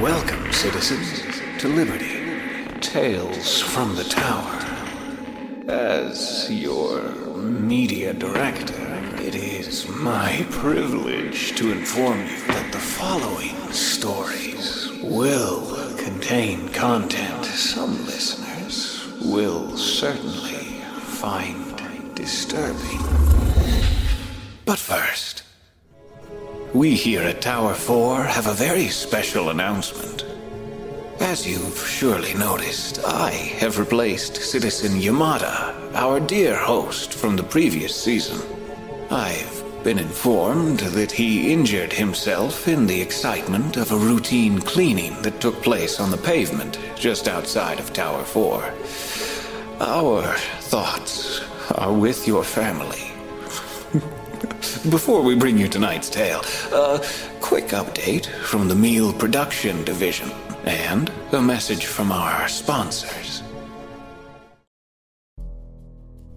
Welcome, citizens, to Liberty. Tales from the Tower. As your media director, it is my privilege to inform you that the following stories will contain content some listeners will certainly find disturbing. But first, we here at Tower 4 have a very special announcement. As you've surely noticed, I have replaced Citizen Yamada, our dear host from the previous season. I've been informed that he injured himself in the excitement of a routine cleaning that took place on the pavement just outside of Tower 4. Our thoughts are with your family. Before we bring you tonight's tale, a quick update from the Meal Production Division and a message from our sponsors.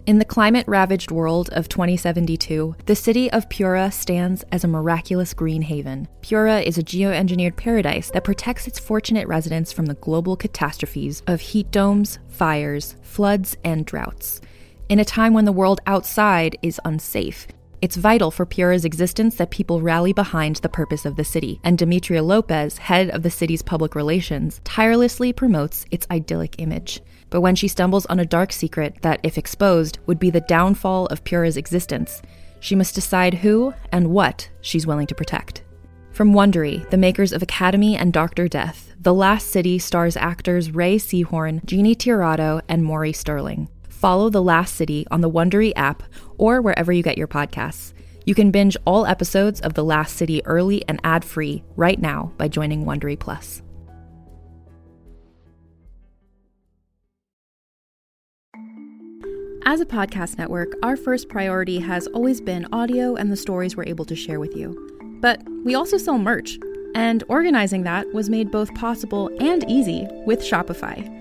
In the climate ravaged world of 2072, the city of Pura stands as a miraculous green haven. Pura is a geoengineered paradise that protects its fortunate residents from the global catastrophes of heat domes, fires, floods, and droughts. In a time when the world outside is unsafe, it's vital for Pura's existence that people rally behind the purpose of the city, and Demetria Lopez, head of the city's public relations, tirelessly promotes its idyllic image. But when she stumbles on a dark secret that, if exposed, would be the downfall of Pura's existence, she must decide who and what she's willing to protect. From Wondery, the makers of Academy and Doctor Death, The Last City stars actors Rhea Seehorn, Jeannie Tirado, and Maury Sterling. Follow The Last City on the Wondery app or wherever you get your podcasts. You can binge all episodes of The Last City early and ad-free right now by joining Wondery Plus. As a podcast network, our first priority has always been audio and the stories we're able to share with you. But we also sell merch, and organizing that was made both possible and easy with Shopify.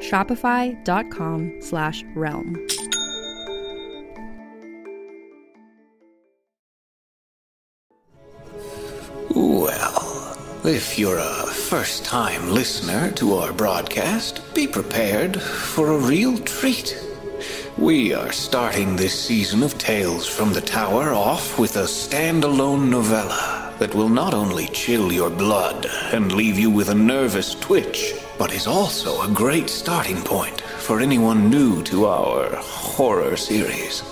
Shopify.com slash realm. Well, if you're a first time listener to our broadcast, be prepared for a real treat. We are starting this season of Tales from the Tower off with a standalone novella that will not only chill your blood and leave you with a nervous twitch, but is also a great starting point for anyone new to our horror series.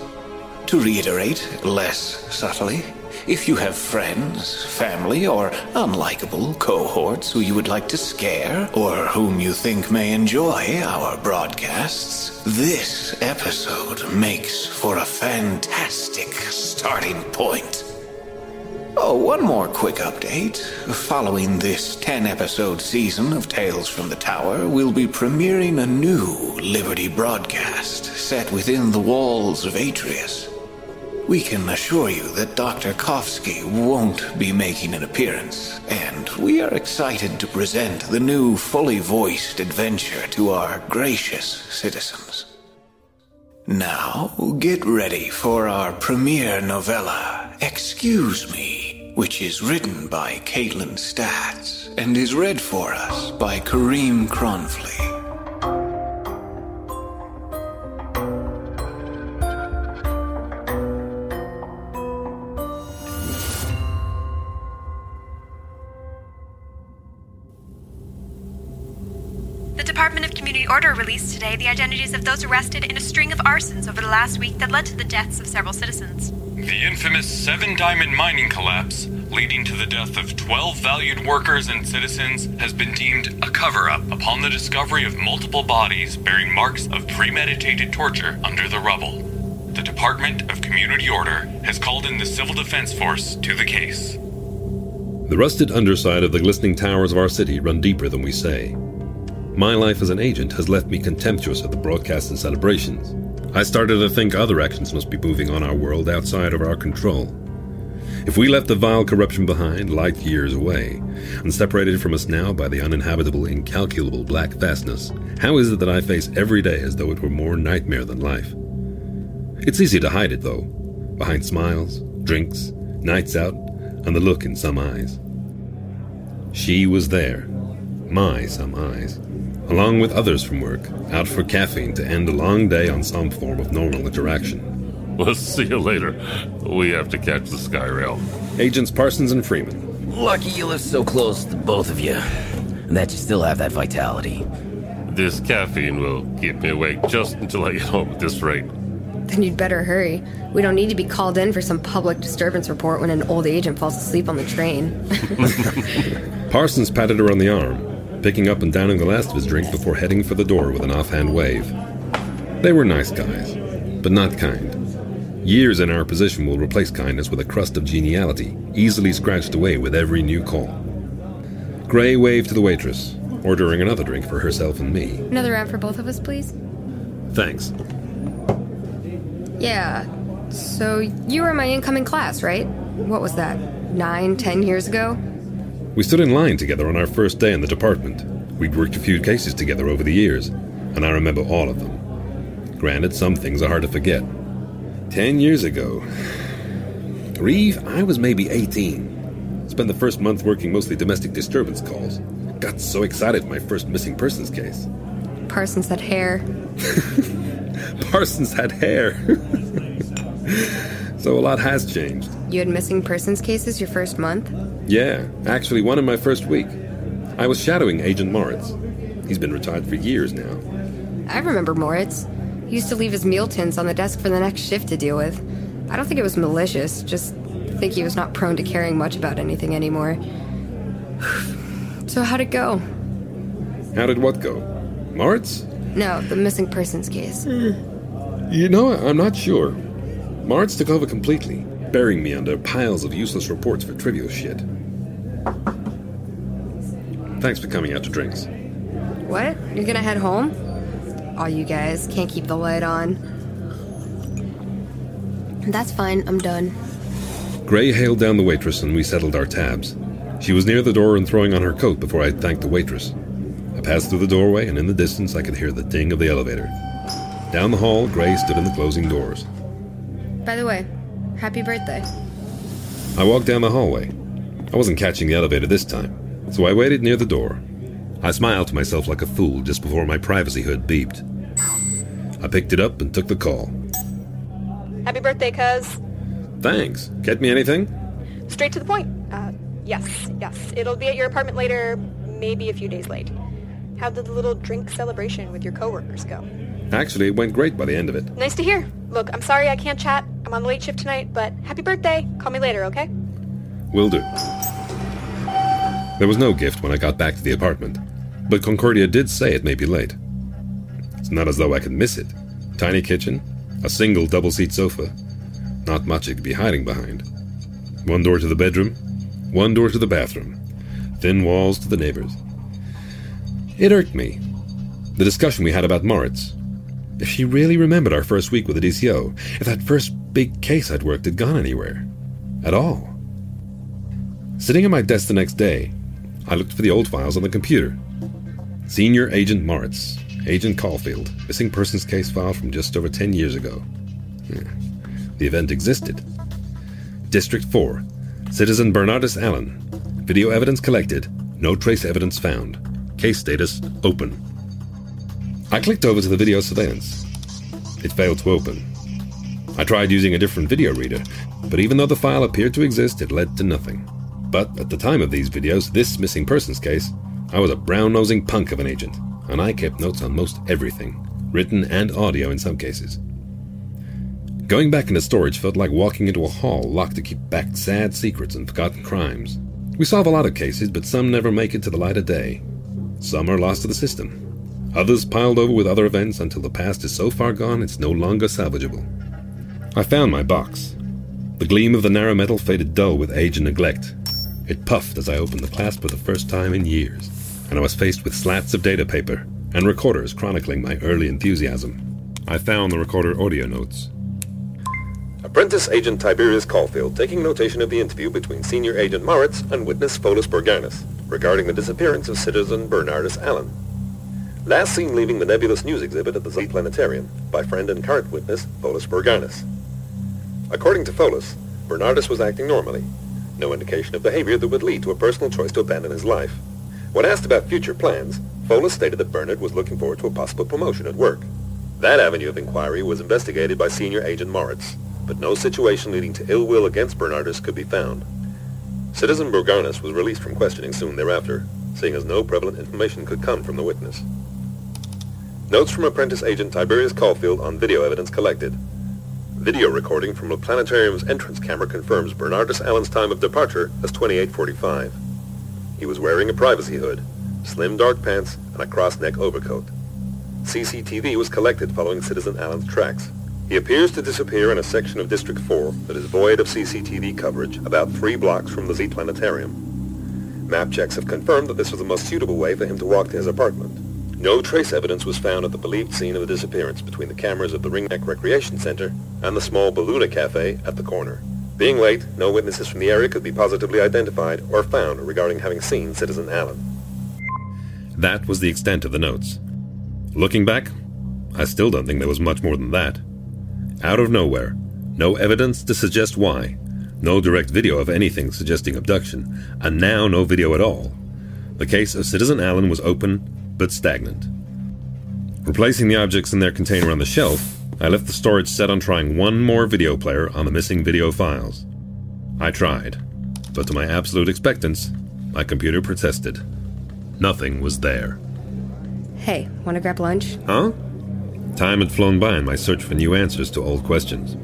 To reiterate, less subtly, if you have friends, family, or unlikable cohorts who you would like to scare, or whom you think may enjoy our broadcasts, this episode makes for a fantastic starting point. Oh, one more quick update. Following this 10 episode season of Tales from the Tower, we'll be premiering a new Liberty broadcast set within the walls of Atreus. We can assure you that Dr. Kovsky won't be making an appearance, and we are excited to present the new fully voiced adventure to our gracious citizens. Now, get ready for our premiere novella, Excuse Me, which is written by Kaitlin Statz and is read for us by Karim Kronfli. Order released today the identities of those arrested in a string of arsons over the last week that led to the deaths of several citizens. The infamous Seven Diamond mining collapse, leading to the death of 12 valued workers and citizens, has been deemed a cover up upon the discovery of multiple bodies bearing marks of premeditated torture under the rubble. The Department of Community Order has called in the Civil Defense Force to the case. The rusted underside of the glistening towers of our city run deeper than we say. My life as an agent has left me contemptuous of the broadcasts and celebrations. I started to think other actions must be moving on our world outside of our control. If we left the vile corruption behind, light years away, and separated from us now by the uninhabitable, incalculable black vastness, how is it that I face every day as though it were more nightmare than life? It's easy to hide it, though, behind smiles, drinks, nights out, and the look in some eyes. She was there, my some eyes, along with others from work, out for caffeine to end a long day on some form of normal interaction. We'll see you later. We have to catch the Skyrail. Agents Parsons and Freeman. Lucky you live so close to both of you, and that you still have that vitality. This caffeine will keep me awake just until I get home at this rate. Then you'd better hurry. We don't need to be called in for some public disturbance report when an old agent falls asleep on the train. Parsons patted her on the arm, picking up and downing the last of his drink before heading for the door with an offhand wave. They were nice guys, but not kind. Years in our position will replace kindness with a crust of geniality, easily scratched away with every new call. Gray waved to the waitress, ordering another drink for herself and me. Another round for both of us, please? Thanks. Yeah. So you were my incoming class, right? What was that? Nine, ten years ago? We stood in line together on our first day in the department. We'd worked a few cases together over the years, and I remember all of them. Granted, some things are hard to forget. Ten years ago. Reeve, I was maybe 18. Spent the first month working mostly domestic disturbance calls. Got so excited my first missing persons case. Parsons had hair. Parsons had hair. so a lot has changed. You had missing persons cases your first month? Yeah, actually, one in my first week. I was shadowing Agent Moritz. He's been retired for years now. I remember Moritz. He used to leave his meal tins on the desk for the next shift to deal with. I don't think it was malicious, just think he was not prone to caring much about anything anymore. so, how'd it go? How did what go? Moritz? No, the missing persons case. Eh, you know, I'm not sure. Moritz took over completely, burying me under piles of useless reports for trivial shit. Thanks for coming out to drinks. What? You're gonna head home? Aw, you guys can't keep the light on. That's fine, I'm done. Gray hailed down the waitress and we settled our tabs. She was near the door and throwing on her coat before I thanked the waitress. I passed through the doorway and in the distance I could hear the ding of the elevator. Down the hall, Gray stood in the closing doors. By the way, happy birthday. I walked down the hallway. I wasn't catching the elevator this time, so I waited near the door. I smiled to myself like a fool just before my privacy hood beeped. I picked it up and took the call. Happy birthday, cuz. Thanks. Get me anything? Straight to the point. Uh, yes, yes. It'll be at your apartment later, maybe a few days late. How did the little drink celebration with your coworkers go? Actually, it went great by the end of it. Nice to hear. Look, I'm sorry I can't chat. I'm on the late shift tonight, but happy birthday. Call me later, okay? Will do. There was no gift when I got back to the apartment, but Concordia did say it may be late. It's not as though I could miss it. Tiny kitchen, a single double seat sofa. Not much it could be hiding behind. One door to the bedroom, one door to the bathroom, thin walls to the neighbors. It irked me. The discussion we had about Moritz. If she really remembered our first week with the DCO, if that first big case I'd worked had gone anywhere. At all. Sitting at my desk the next day, I looked for the old files on the computer. Senior Agent Moritz, Agent Caulfield, missing persons case file from just over 10 years ago. The event existed. District 4, Citizen Bernardus Allen. Video evidence collected, no trace evidence found. Case status open. I clicked over to the video surveillance. It failed to open. I tried using a different video reader, but even though the file appeared to exist, it led to nothing. But at the time of these videos, this missing persons case, I was a brown nosing punk of an agent, and I kept notes on most everything, written and audio in some cases. Going back into storage felt like walking into a hall locked to keep back sad secrets and forgotten crimes. We solve a lot of cases, but some never make it to the light of day. Some are lost to the system. Others piled over with other events until the past is so far gone it's no longer salvageable. I found my box. The gleam of the narrow metal faded dull with age and neglect. It puffed as I opened the clasp for the first time in years, and I was faced with slats of data paper and recorders chronicling my early enthusiasm. I found the recorder audio notes. Apprentice Agent Tiberius Caulfield taking notation of the interview between Senior Agent Moritz and witness Folus Borganis regarding the disappearance of citizen Bernardus Allen. Last seen leaving the nebulous news exhibit at the Z Planetarium by friend and current witness Folus Borganis. According to Folus, Bernardus was acting normally. No indication of behavior that would lead to a personal choice to abandon his life. When asked about future plans, Pholus stated that Bernard was looking forward to a possible promotion at work. That avenue of inquiry was investigated by Senior Agent Moritz, but no situation leading to ill will against Bernardus could be found. Citizen Borganis was released from questioning soon thereafter, seeing as no prevalent information could come from the witness. Notes from Apprentice Agent Tiberius Caulfield on video evidence collected. Video recording from the planetarium's entrance camera confirms Bernardus Allen's time of departure as 2845. He was wearing a privacy hood, slim dark pants, and a cross-neck overcoat. CCTV was collected following Citizen Allen's tracks. He appears to disappear in a section of District 4 that is void of CCTV coverage about three blocks from the Z Planetarium. Map checks have confirmed that this was the most suitable way for him to walk to his apartment. No trace evidence was found at the believed scene of the disappearance between the cameras of the Ringneck Recreation Center and the small Balluna Cafe at the corner. Being late, no witnesses from the area could be positively identified or found regarding having seen Citizen Allen. That was the extent of the notes. Looking back, I still don't think there was much more than that. Out of nowhere, no evidence to suggest why, no direct video of anything suggesting abduction, and now no video at all. The case of Citizen Allen was open but stagnant. Replacing the objects in their container on the shelf, I left the storage set on trying one more video player on the missing video files. I tried, but to my absolute expectance, my computer protested. Nothing was there. Hey, wanna grab lunch? Huh? Time had flown by in my search for new answers to old questions.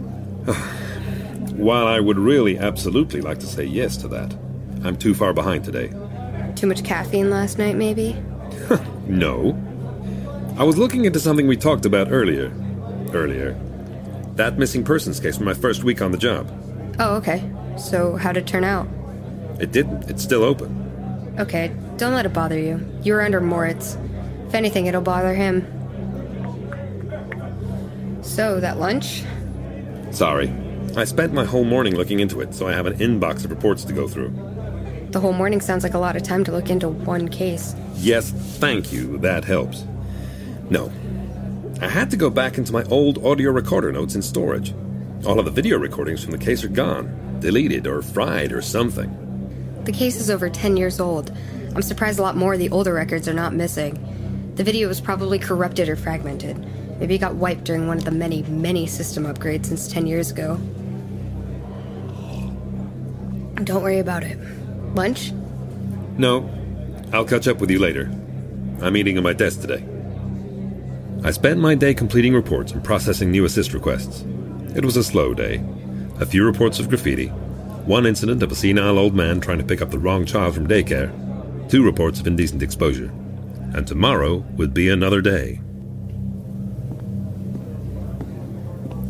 While I would really absolutely like to say yes to that, I'm too far behind today. Too much caffeine last night, maybe? No. I was looking into something we talked about earlier. Earlier. That missing persons case from my first week on the job. Oh, okay. So, how'd it turn out? It didn't. It's still open. Okay, don't let it bother you. You were under Moritz. If anything, it'll bother him. So, that lunch? Sorry. I spent my whole morning looking into it, so I have an inbox of reports to go through. The whole morning sounds like a lot of time to look into one case. Yes, thank you. That helps. No. I had to go back into my old audio recorder notes in storage. All of the video recordings from the case are gone, deleted or fried or something. The case is over 10 years old. I'm surprised a lot more of the older records are not missing. The video was probably corrupted or fragmented. Maybe it got wiped during one of the many, many system upgrades since 10 years ago. Don't worry about it. Lunch? No. I'll catch up with you later. I'm eating at my desk today. I spent my day completing reports and processing new assist requests. It was a slow day. A few reports of graffiti, one incident of a senile old man trying to pick up the wrong child from daycare, two reports of indecent exposure. And tomorrow would be another day.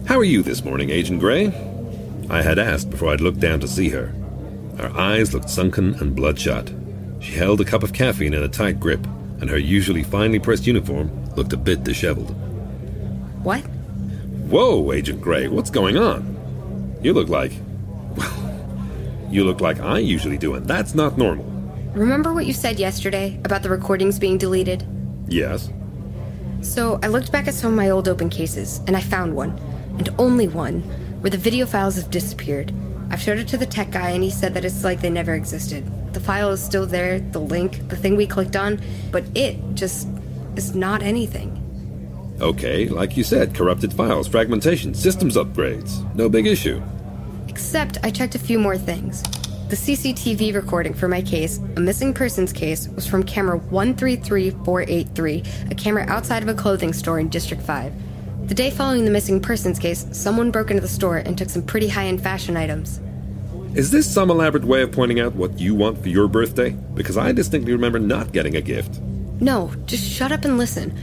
How are you this morning, Agent Gray? I had asked before I'd looked down to see her. Her eyes looked sunken and bloodshot. She held a cup of caffeine in a tight grip, and her usually finely pressed uniform looked a bit disheveled. What? Whoa, Agent Gray, what's going on? You look like. Well, you look like I usually do, and that's not normal. Remember what you said yesterday about the recordings being deleted? Yes. So I looked back at some of my old open cases, and I found one, and only one, where the video files have disappeared. I've showed it to the tech guy, and he said that it's like they never existed. The file is still there, the link, the thing we clicked on, but it just is not anything. Okay, like you said, corrupted files, fragmentation, systems upgrades. No big issue. Except I checked a few more things. The CCTV recording for my case, a missing persons case, was from camera 133483, a camera outside of a clothing store in District 5. The day following the missing persons case, someone broke into the store and took some pretty high end fashion items. Is this some elaborate way of pointing out what you want for your birthday? Because I distinctly remember not getting a gift. No, just shut up and listen.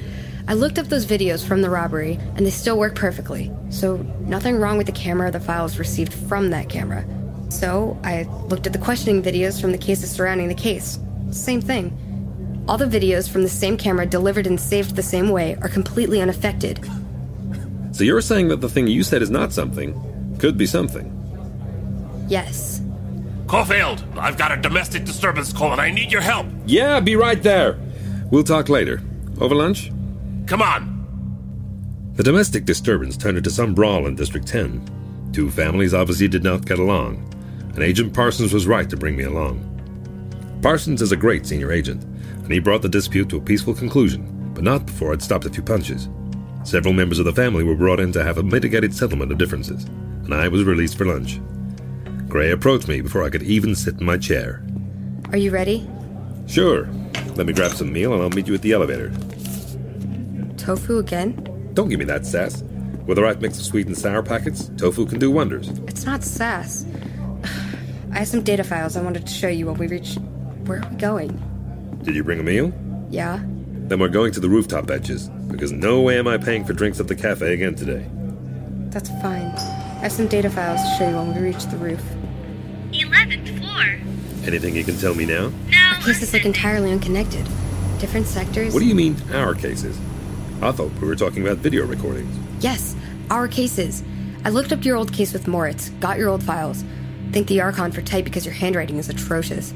I looked up those videos from the robbery, and they still work perfectly. So, nothing wrong with the camera or the files received from that camera. So, I looked at the questioning videos from the cases surrounding the case. Same thing. All the videos from the same camera delivered and saved the same way are completely unaffected. So you're saying that the thing you said is not something, could be something. Yes. Caulfield, I've got a domestic disturbance call and I need your help. Yeah, be right there. We'll talk later. Over lunch? Come on. The domestic disturbance turned into some brawl in District 10. Two families obviously did not get along, and Agent Parsons was right to bring me along. Parsons is a great senior agent, and he brought the dispute to a peaceful conclusion, but not before I'd stopped a few punches. Several members of the family were brought in to have a mitigated settlement of differences, and I was released for lunch. Gray approached me before I could even sit in my chair. Are you ready? Sure. Let me grab some meal and I'll meet you at the elevator. Tofu again? Don't give me that sass. With the right mix of sweet and sour packets, tofu can do wonders. It's not sass. I have some data files I wanted to show you when we reach. Where are we going? Did you bring a meal? Yeah? Then we're going to the rooftop benches, because no way am I paying for drinks at the cafe again today. That's fine. I have some data files to show you when we reach the roof. 11th. Anything you can tell me now? Now, Our case is like entirely unconnected. Different sectors. What do you mean, our cases? I thought we were talking about video recordings. Yes, our cases. I looked up your old case with Moritz, got your old files. Think the Archon for type because your handwriting is atrocious.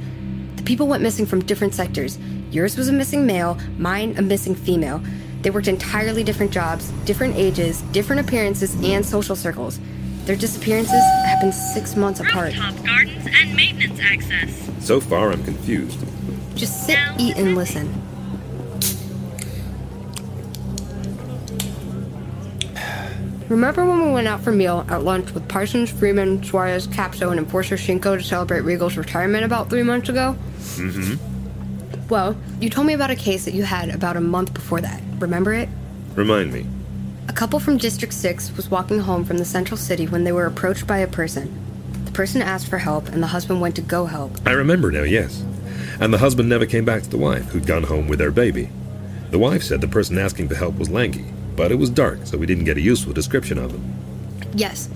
The people went missing from different sectors. Yours was a missing male, mine a missing female. They worked entirely different jobs, different ages, different appearances, and social circles. Their disappearances happened six months apart. rooftop gardens and maintenance access. So far, I'm confused. Just sit, eat, and listen. Remember when we went out for meal at lunch with Parsons, Freeman, Suarez, Capso, and Enforcer Shinko to celebrate Regal's retirement about three months ago? Mm-hmm. Well, you told me about a case that you had about a month before that. Remember it? Remind me. A couple from District 6 was walking home from the central city when they were approached by a person. The person asked for help, and the husband went to go help. I remember now, yes. And the husband never came back to the wife, who'd gone home with their baby. The wife said the person asking for help was lanky, but it was dark, so we didn't get a useful description of him. Yes.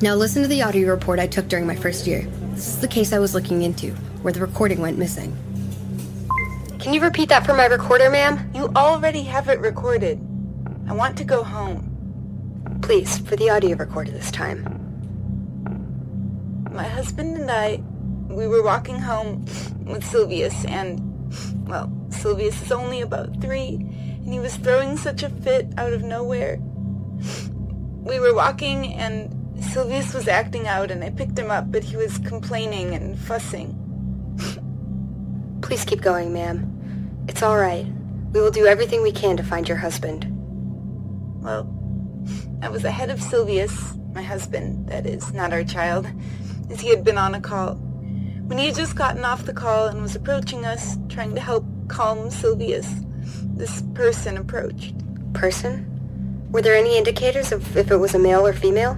Now listen to the audio report I took during my first year. This is the case I was looking into, where the recording went missing. Can you repeat that for my recorder, ma'am? You already have it recorded. I want to go home. Please, for the audio recorder this time. My husband and I, we were walking home with Silvius and, well, Silvius is only about three, and he was throwing such a fit out of nowhere. We were walking, and Silvius was acting out, and I picked him up, but he was complaining and fussing. Please keep going, ma'am. It's all right. We will do everything we can to find your husband. Well, I was ahead of Sylvius, my husband, that is, not our child, as he had been on a call. When he had just gotten off the call and was approaching us, trying to help calm Sylvius, this person approached. Person? Were there any indicators of if it was a male or female?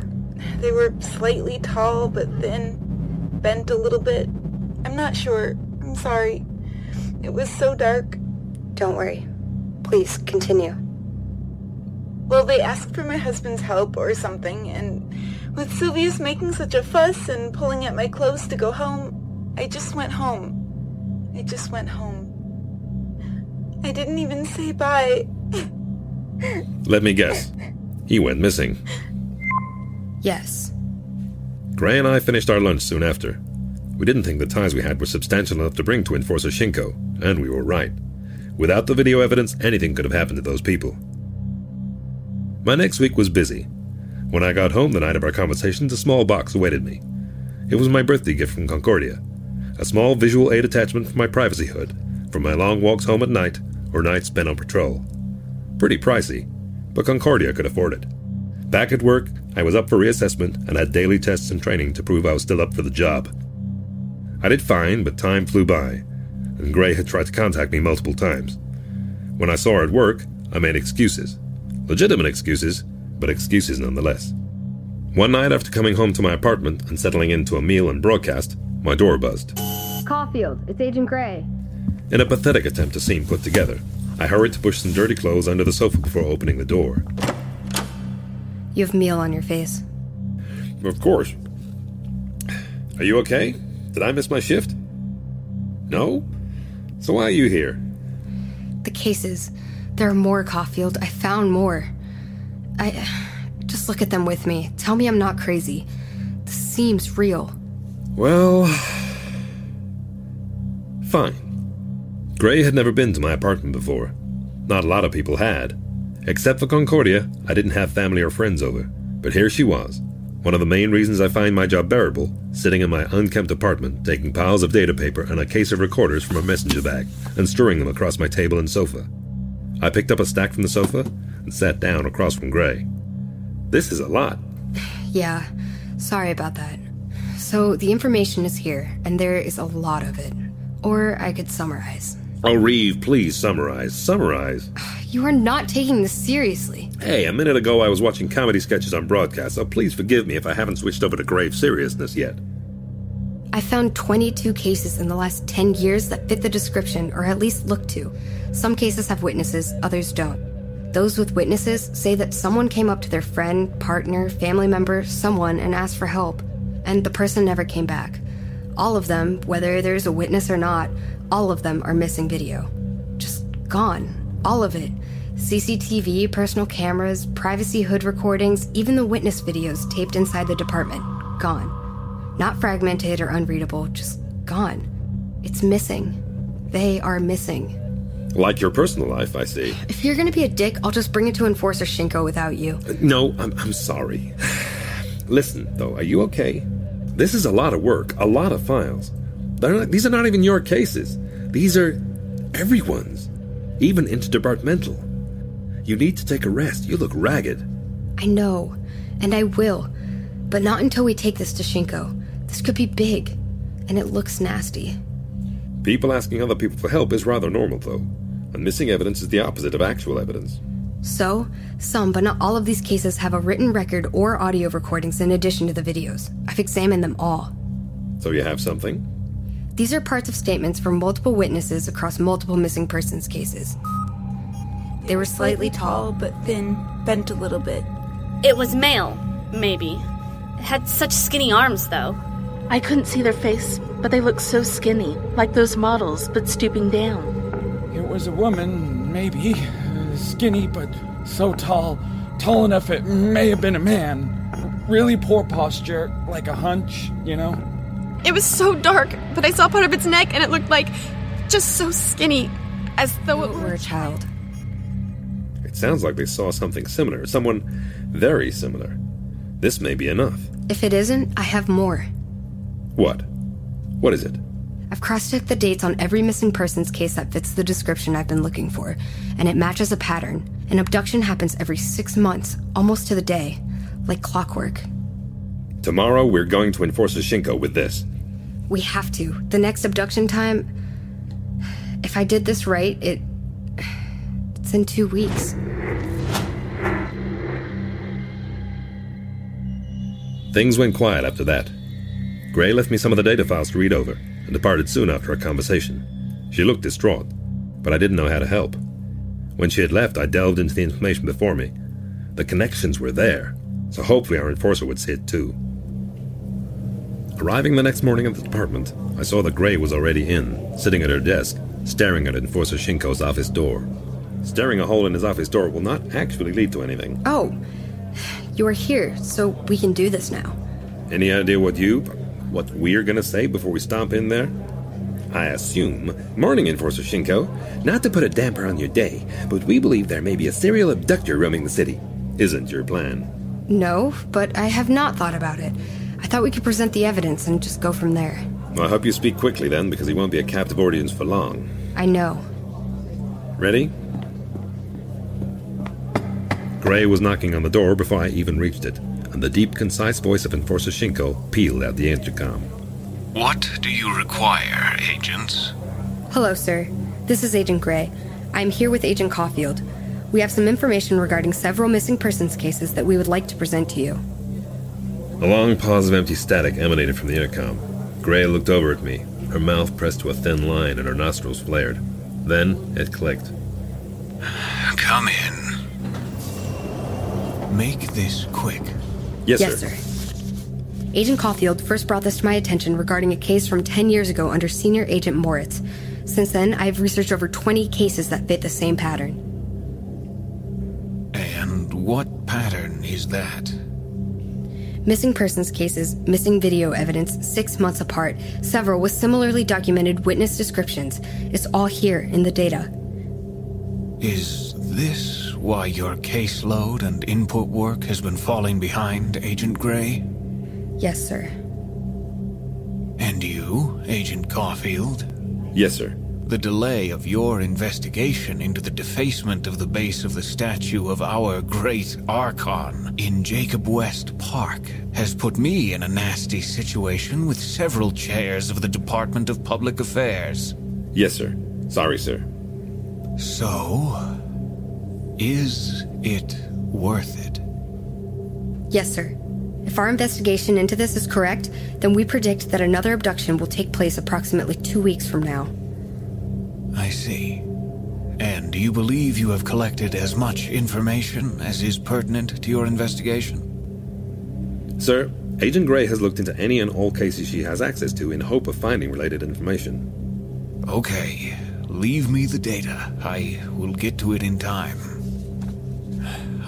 They were slightly tall, but thin, bent a little bit. I'm not sure. I'm sorry. It was so dark. Don't worry. Please, continue. Well, they asked for my husband's help or something, and with Sylvia's making such a fuss and pulling at my clothes to go home, I just went home. I just went home. I didn't even say bye. Let me guess. He went missing. Yes. Gray and I finished our lunch soon after. We didn't think the ties we had were substantial enough to bring to Enforcer Shinko, and we were right. Without the video evidence, anything could have happened to those people. My next week was busy. When I got home the night of our conversations, a small box awaited me. It was my birthday gift from Concordia a small visual aid attachment for my privacy hood, for my long walks home at night or nights spent on patrol. Pretty pricey, but Concordia could afford it. Back at work, I was up for reassessment and had daily tests and training to prove I was still up for the job. I did fine, but time flew by, and Gray had tried to contact me multiple times. When I saw her at work, I made excuses. Legitimate excuses, but excuses nonetheless. One night after coming home to my apartment and settling into a meal and broadcast, my door buzzed. Caulfield, it's Agent Gray. In a pathetic attempt to seem put together, I hurried to push some dirty clothes under the sofa before opening the door. You have meal on your face. Of course. Are you okay? Did I miss my shift? No? So why are you here? The cases. There are more, Caulfield. I found more. I. Just look at them with me. Tell me I'm not crazy. This seems real. Well. Fine. Gray had never been to my apartment before. Not a lot of people had. Except for Concordia, I didn't have family or friends over. But here she was. One of the main reasons I find my job bearable, sitting in my unkempt apartment, taking piles of data paper and a case of recorders from a messenger bag and strewing them across my table and sofa. I picked up a stack from the sofa and sat down across from Gray. This is a lot. Yeah, sorry about that. So, the information is here, and there is a lot of it. Or I could summarize. Oh, Reeve, please summarize. Summarize. You are not taking this seriously. Hey, a minute ago I was watching comedy sketches on broadcast, so please forgive me if I haven't switched over to grave seriousness yet. I found 22 cases in the last 10 years that fit the description, or at least look to. Some cases have witnesses, others don't. Those with witnesses say that someone came up to their friend, partner, family member, someone, and asked for help, and the person never came back. All of them, whether there's a witness or not, all of them are missing video. Just gone. All of it. CCTV, personal cameras, privacy hood recordings, even the witness videos taped inside the department. Gone. Not fragmented or unreadable, just gone. It's missing. They are missing. Like your personal life, I see. If you're gonna be a dick, I'll just bring it to Enforcer Shinko without you. Uh, no, I'm, I'm sorry. Listen, though, are you okay? This is a lot of work, a lot of files. Not, these are not even your cases. These are everyone's, even interdepartmental. You need to take a rest. You look ragged. I know, and I will. But not until we take this to Shinko. This could be big, and it looks nasty. People asking other people for help is rather normal, though. And missing evidence is the opposite of actual evidence. So, some but not all of these cases have a written record or audio recordings in addition to the videos. I've examined them all. So you have something? These are parts of statements from multiple witnesses across multiple missing persons cases. They were slightly tall, but thin, bent a little bit. It was male, maybe. It had such skinny arms, though. I couldn't see their face, but they looked so skinny, like those models, but stooping down. It was a woman, maybe. Uh, skinny, but so tall. Tall enough it may have been a man. Really poor posture, like a hunch, you know? It was so dark, but I saw part of its neck and it looked like just so skinny, as though it were a child. It sounds like they saw something similar, someone very similar. This may be enough. If it isn't, I have more. What? What is it? I've cross checked the dates on every missing persons case that fits the description I've been looking for, and it matches a pattern. An abduction happens every six months, almost to the day, like clockwork. Tomorrow, we're going to Enforcer Shinko with this. We have to. The next abduction time. If I did this right, it. It's in two weeks. Things went quiet after that. Gray left me some of the data files to read over and departed soon after our conversation. She looked distraught, but I didn't know how to help. When she had left, I delved into the information before me. The connections were there, so hopefully our enforcer would see it too. Arriving the next morning at the department, I saw that Gray was already in, sitting at her desk, staring at Enforcer Shinko's office door. Staring a hole in his office door will not actually lead to anything. Oh, you are here, so we can do this now. Any idea what you, what we're gonna say before we stomp in there? I assume. Morning, Enforcer Shinko. Not to put a damper on your day, but we believe there may be a serial abductor roaming the city. Isn't your plan? No, but I have not thought about it. I thought we could present the evidence and just go from there. Well, I hope you speak quickly then, because he won't be a captive audience for long. I know. Ready? Gray was knocking on the door before I even reached it, and the deep, concise voice of Enforcer Shinko pealed out the intercom. What do you require, agents? Hello, sir. This is Agent Gray. I'm here with Agent Caulfield. We have some information regarding several missing persons cases that we would like to present to you. A long pause of empty static emanated from the intercom. Gray looked over at me, her mouth pressed to a thin line and her nostrils flared. Then it clicked. Come in. Make this quick. Yes, yes sir. sir. Agent Caulfield first brought this to my attention regarding a case from 10 years ago under Senior Agent Moritz. Since then, I have researched over 20 cases that fit the same pattern. And what pattern is that? Missing persons cases, missing video evidence, six months apart, several with similarly documented witness descriptions. It's all here in the data. Is this why your caseload and input work has been falling behind, Agent Gray? Yes, sir. And you, Agent Caulfield? Yes, sir. The delay of your investigation into the defacement of the base of the statue of our great Archon in Jacob West Park has put me in a nasty situation with several chairs of the Department of Public Affairs. Yes, sir. Sorry, sir. So, is it worth it? Yes, sir. If our investigation into this is correct, then we predict that another abduction will take place approximately two weeks from now. I see. And do you believe you have collected as much information as is pertinent to your investigation? Sir, Agent Gray has looked into any and all cases she has access to in hope of finding related information. Okay, leave me the data. I will get to it in time.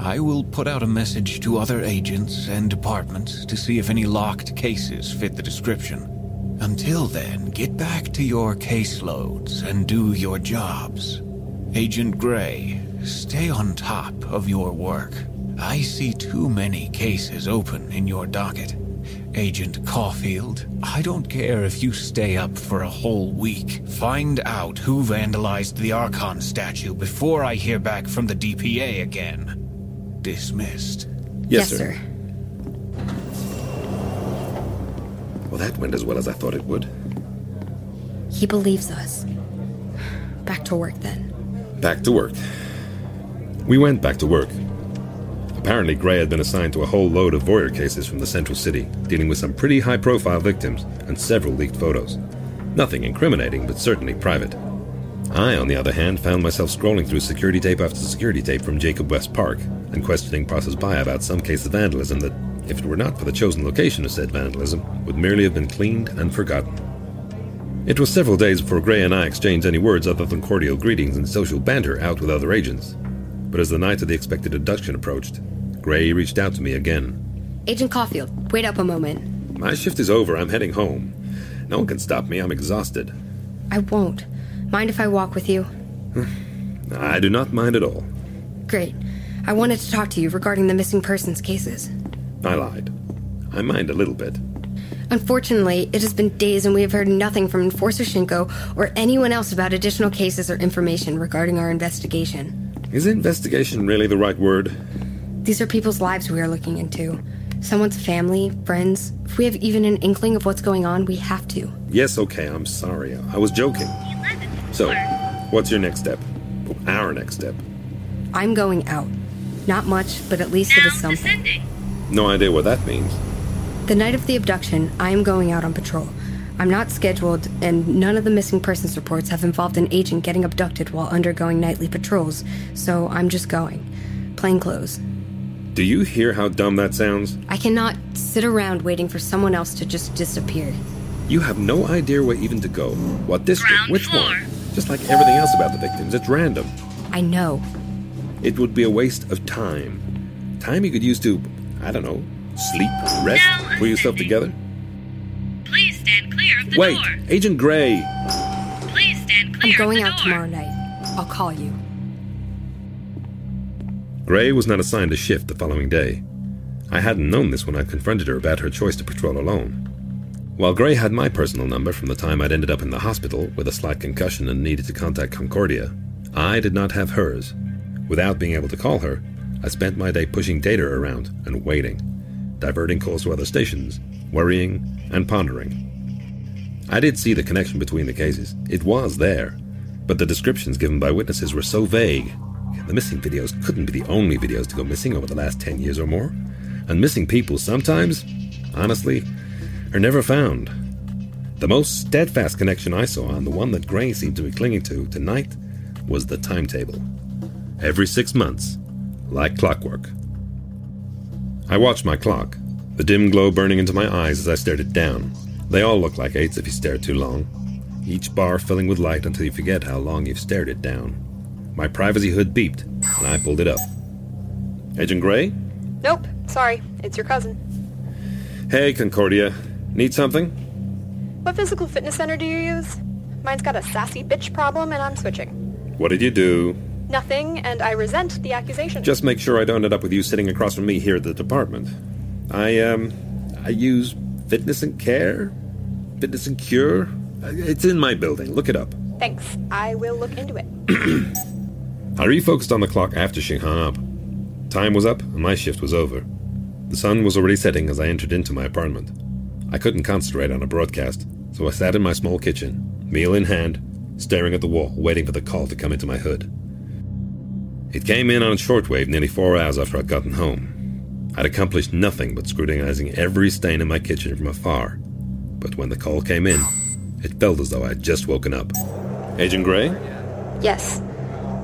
I will put out a message to other agents and departments to see if any locked cases fit the description. Until then, get back to your caseloads and do your jobs. Agent Gray, stay on top of your work. I see too many cases open in your docket. Agent Caulfield, I don't care if you stay up for a whole week. Find out who vandalized the Archon statue before I hear back from the DPA again. Dismissed. Yes, sir. Well, that went as well as I thought it would. He believes us. Back to work then. Back to work. We went back to work. Apparently, Gray had been assigned to a whole load of voyeur cases from the central city, dealing with some pretty high profile victims and several leaked photos. Nothing incriminating, but certainly private. I, on the other hand, found myself scrolling through security tape after security tape from Jacob West Park and questioning passers-by about some case of vandalism that, if it were not for the chosen location of said vandalism, would merely have been cleaned and forgotten. It was several days before Gray and I exchanged any words other than cordial greetings and social banter out with other agents. But as the night of the expected abduction approached, Gray reached out to me again. Agent Caulfield, wait up a moment. My shift is over. I'm heading home. No one can stop me. I'm exhausted. I won't. Mind if I walk with you? I do not mind at all. Great. I wanted to talk to you regarding the missing persons cases. I lied. I mind a little bit. Unfortunately, it has been days and we have heard nothing from Enforcer Shinko or anyone else about additional cases or information regarding our investigation. Is investigation really the right word? These are people's lives we are looking into. Someone's family, friends. If we have even an inkling of what's going on, we have to. Yes, okay, I'm sorry. I was joking. So, what's your next step? Our next step. I'm going out. Not much, but at least it is something. No idea what that means. The night of the abduction, I am going out on patrol. I'm not scheduled, and none of the missing persons reports have involved an agent getting abducted while undergoing nightly patrols, so I'm just going. Plain clothes. Do you hear how dumb that sounds? I cannot sit around waiting for someone else to just disappear. You have no idea where even to go. What district? Which one? Just like everything else about the victims, it's random. I know. It would be a waste of time. Time you could use to, I don't know, sleep, rest, pull yourself together. Please stand clear of the Wait, door. Agent Gray. Please stand clear. I'm going out tomorrow night. I'll call you. Gray was not assigned a shift the following day. I hadn't known this when I confronted her about her choice to patrol alone. While Gray had my personal number from the time I'd ended up in the hospital with a slight concussion and needed to contact Concordia, I did not have hers. Without being able to call her, I spent my day pushing data around and waiting, diverting calls to other stations, worrying and pondering. I did see the connection between the cases. It was there. But the descriptions given by witnesses were so vague. The missing videos couldn't be the only videos to go missing over the last 10 years or more. And missing people sometimes, honestly, are never found. The most steadfast connection I saw, and the one that Gray seemed to be clinging to tonight, was the timetable. Every six months, like clockwork. I watched my clock, the dim glow burning into my eyes as I stared it down. They all look like eights if you stare too long, each bar filling with light until you forget how long you've stared it down. My privacy hood beeped, and I pulled it up. Agent Gray? Nope, sorry, it's your cousin. Hey, Concordia. Need something? What physical fitness center do you use? Mine's got a sassy bitch problem and I'm switching. What did you do? Nothing, and I resent the accusation. Just make sure I don't end up with you sitting across from me here at the department. I, um, I use fitness and care? Fitness and cure? It's in my building. Look it up. Thanks. I will look into it. I refocused on the clock after she hung up. Time was up, and my shift was over. The sun was already setting as I entered into my apartment. I couldn't concentrate on a broadcast, so I sat in my small kitchen, meal in hand, staring at the wall, waiting for the call to come into my hood. It came in on shortwave nearly four hours after I'd gotten home. I'd accomplished nothing but scrutinizing every stain in my kitchen from afar. But when the call came in, it felt as though I'd just woken up. Agent Gray? Yes.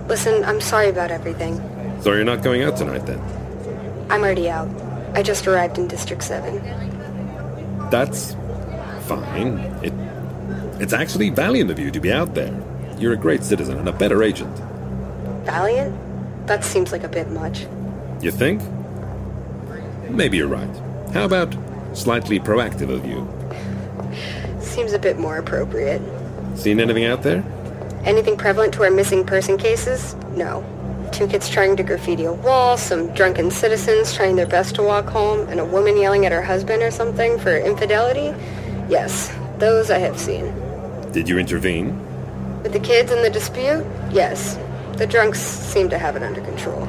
Listen, I'm sorry about everything. So you're not going out tonight then? I'm already out. I just arrived in District 7. That's fine. It it's actually valiant of you to be out there. You're a great citizen and a better agent. Valiant? That seems like a bit much. You think? Maybe you're right. How about slightly proactive of you? Seems a bit more appropriate. Seen anything out there? Anything prevalent to our missing person cases? No. Two kids trying to graffiti a wall, some drunken citizens trying their best to walk home, and a woman yelling at her husband or something for infidelity? Yes, those I have seen. Did you intervene? With the kids in the dispute? Yes. The drunks seem to have it under control.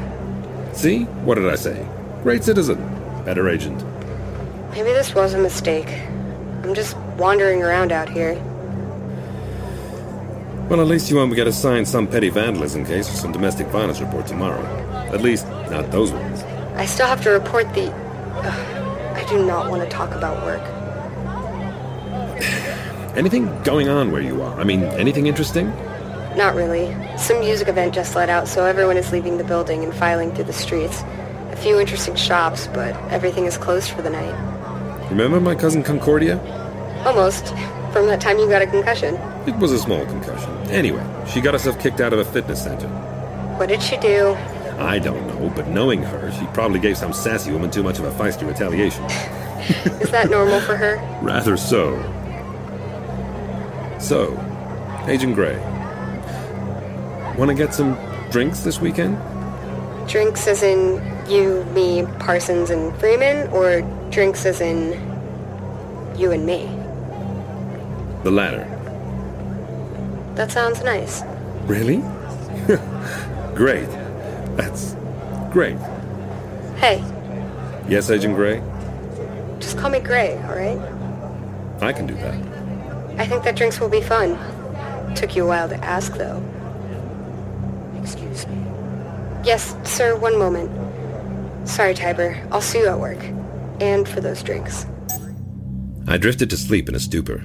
See? What did I say? Great citizen. Better agent. Maybe this was a mistake. I'm just wandering around out here. Well, at least you won't get assigned some petty vandalism case or some domestic violence report tomorrow. At least, not those ones. I still have to report the. Ugh, I do not want to talk about work. Anything going on where you are? I mean, anything interesting? Not really. Some music event just let out, so everyone is leaving the building and filing through the streets. A few interesting shops, but everything is closed for the night. Remember my cousin Concordia? Almost. From that time you got a concussion. It was a small concussion. Anyway, she got herself kicked out of a fitness center. What did she do? I don't know, but knowing her, she probably gave some sassy woman too much of a feisty retaliation. is that normal for her? Rather so. So, Agent Gray, want to get some drinks this weekend? Drinks as in you, me, Parsons, and Freeman, or drinks as in you and me? The latter. That sounds nice. Really? great. That's great. Hey. Yes, Agent Gray? Just call me Gray, alright? I can do that. I think that drinks will be fun. Took you a while to ask, though. Excuse me. Yes, sir, one moment. Sorry, Tiber. I'll see you at work. And for those drinks. I drifted to sleep in a stupor.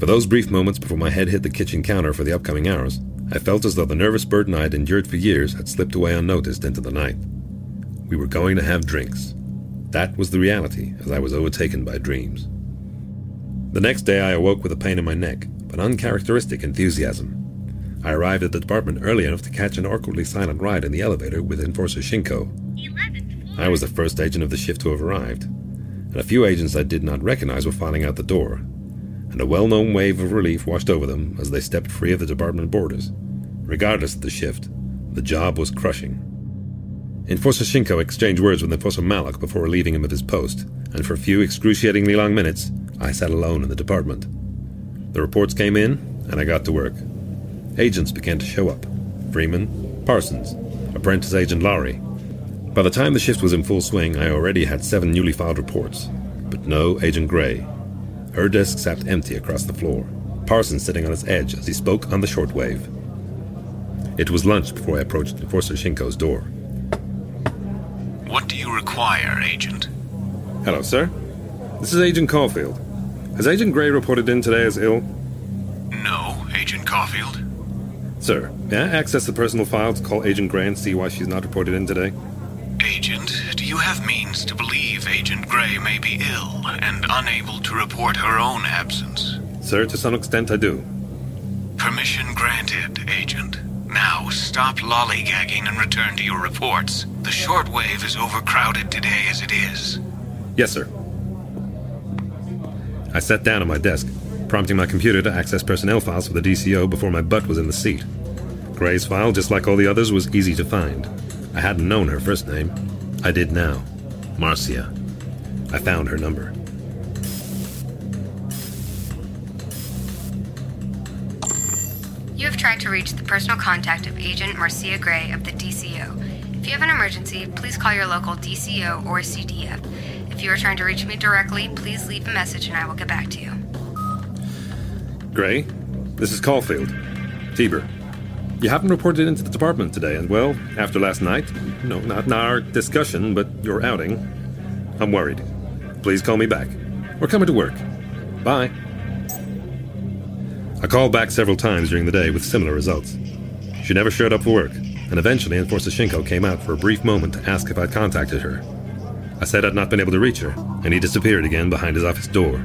For those brief moments before my head hit the kitchen counter for the upcoming hours, I felt as though the nervous burden I had endured for years had slipped away unnoticed into the night. We were going to have drinks. That was the reality as I was overtaken by dreams. The next day I awoke with a pain in my neck, but uncharacteristic enthusiasm. I arrived at the department early enough to catch an awkwardly silent ride in the elevator with Enforcer Shinko. I was the first agent of the shift to have arrived, and a few agents I did not recognize were filing out the door. And a well known wave of relief washed over them as they stepped free of the department borders. Regardless of the shift, the job was crushing. Enforcer exchanged words with Enforcer Malak before relieving him of his post, and for a few excruciatingly long minutes, I sat alone in the department. The reports came in, and I got to work. Agents began to show up Freeman, Parsons, Apprentice Agent Lowry. By the time the shift was in full swing, I already had seven newly filed reports, but no Agent Gray. Her desk sat empty across the floor, Parsons sitting on its edge as he spoke on the shortwave. It was lunch before I approached Enforcer Shinko's door. What do you require, Agent? Hello, sir. This is Agent Caulfield. Has Agent Gray reported in today as ill? No, Agent Caulfield. Sir, may I access the personal file to call Agent Gray and see why she's not reported in today? Agent, do you have means Agent Gray may be ill and unable to report her own absence? Sir, to some extent I do. Permission granted, Agent. Now stop lollygagging and return to your reports. The shortwave is overcrowded today as it is. Yes, sir. I sat down at my desk, prompting my computer to access personnel files for the DCO before my butt was in the seat. Gray's file, just like all the others, was easy to find. I hadn't known her first name. I did now. Marcia. I found her number. You have tried to reach the personal contact of Agent Marcia Gray of the DCO. If you have an emergency, please call your local DCO or CDF. If you are trying to reach me directly, please leave a message and I will get back to you. Gray, this is Caulfield. Tiber. You haven't reported into the department today, and well, after last night, no, not our discussion, but your outing, I'm worried. Please call me back. We're coming to work. Bye. I called back several times during the day with similar results. She never showed up for work, and eventually Enforcer Shinko came out for a brief moment to ask if I'd contacted her. I said I'd not been able to reach her, and he disappeared again behind his office door.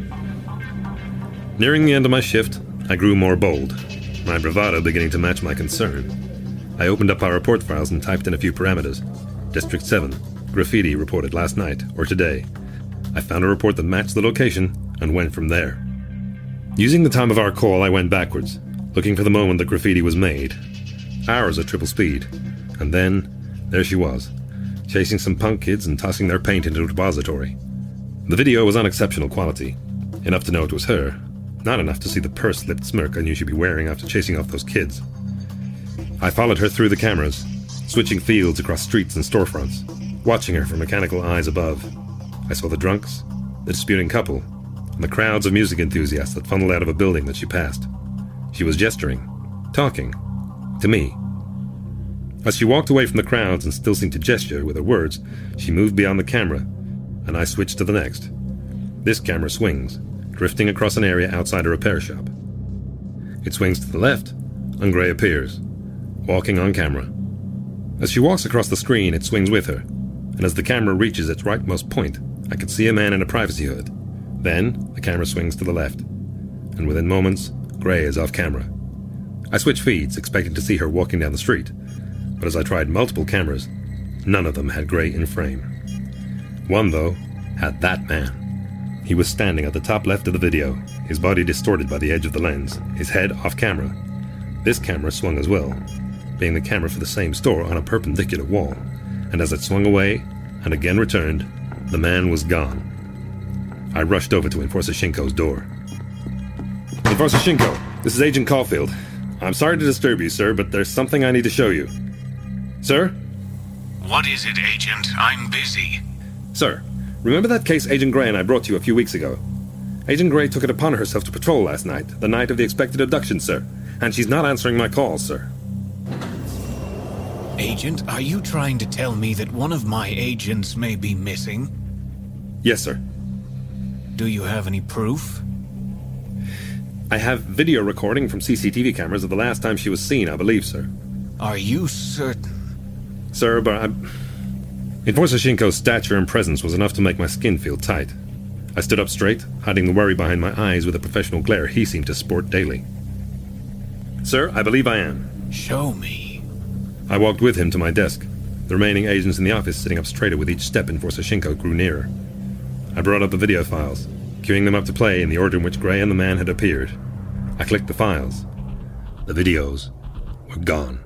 Nearing the end of my shift, I grew more bold, my bravado beginning to match my concern. I opened up our report files and typed in a few parameters. District 7, graffiti reported last night or today. I found a report that matched the location and went from there. Using the time of our call, I went backwards, looking for the moment the graffiti was made. Hours at triple speed. And then, there she was, chasing some punk kids and tossing their paint into a depository. The video was unexceptional quality. Enough to know it was her, not enough to see the purse lipped smirk I knew she'd be wearing after chasing off those kids. I followed her through the cameras, switching fields across streets and storefronts, watching her from mechanical eyes above. I saw the drunks, the disputing couple, and the crowds of music enthusiasts that funneled out of a building that she passed. She was gesturing, talking, to me. As she walked away from the crowds and still seemed to gesture with her words, she moved beyond the camera, and I switched to the next. This camera swings, drifting across an area outside a repair shop. It swings to the left, and Gray appears, walking on camera. As she walks across the screen, it swings with her, and as the camera reaches its rightmost point, I could see a man in a privacy hood. Then, the camera swings to the left, and within moments, Gray is off camera. I switch feeds, expecting to see her walking down the street, but as I tried multiple cameras, none of them had Gray in frame. One, though, had that man. He was standing at the top left of the video, his body distorted by the edge of the lens, his head off camera. This camera swung as well, being the camera for the same store on a perpendicular wall, and as it swung away and again returned, the man was gone. I rushed over to Enforcer Shinko's door. Enforcer Shinko, this is Agent Caulfield. I'm sorry to disturb you, sir, but there's something I need to show you. Sir? What is it, Agent? I'm busy. Sir, Remember that case Agent Gray and I brought to you a few weeks ago? Agent Gray took it upon herself to patrol last night, the night of the expected abduction, sir. And she's not answering my calls, sir. Agent, are you trying to tell me that one of my agents may be missing? Yes, sir. Do you have any proof? I have video recording from CCTV cameras of the last time she was seen, I believe, sir. Are you certain? Sir, but I'm. Enforcer Shinko's stature and presence was enough to make my skin feel tight. I stood up straight, hiding the worry behind my eyes with the professional glare he seemed to sport daily. Sir, I believe I am. Show me. I walked with him to my desk, the remaining agents in the office sitting up straighter with each step Enforcer Shinko grew nearer. I brought up the video files, queuing them up to play in the order in which Gray and the man had appeared. I clicked the files. The videos were gone.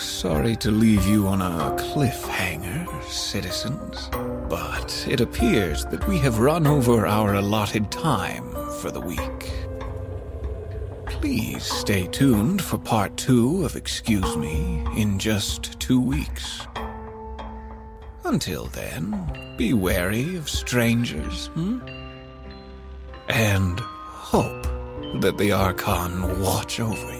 Sorry to leave you on a cliffhanger, citizens, but it appears that we have run over our allotted time for the week. Please stay tuned for part two of Excuse Me in just two weeks. Until then, be wary of strangers, hmm? And hope that the Archon watch over you.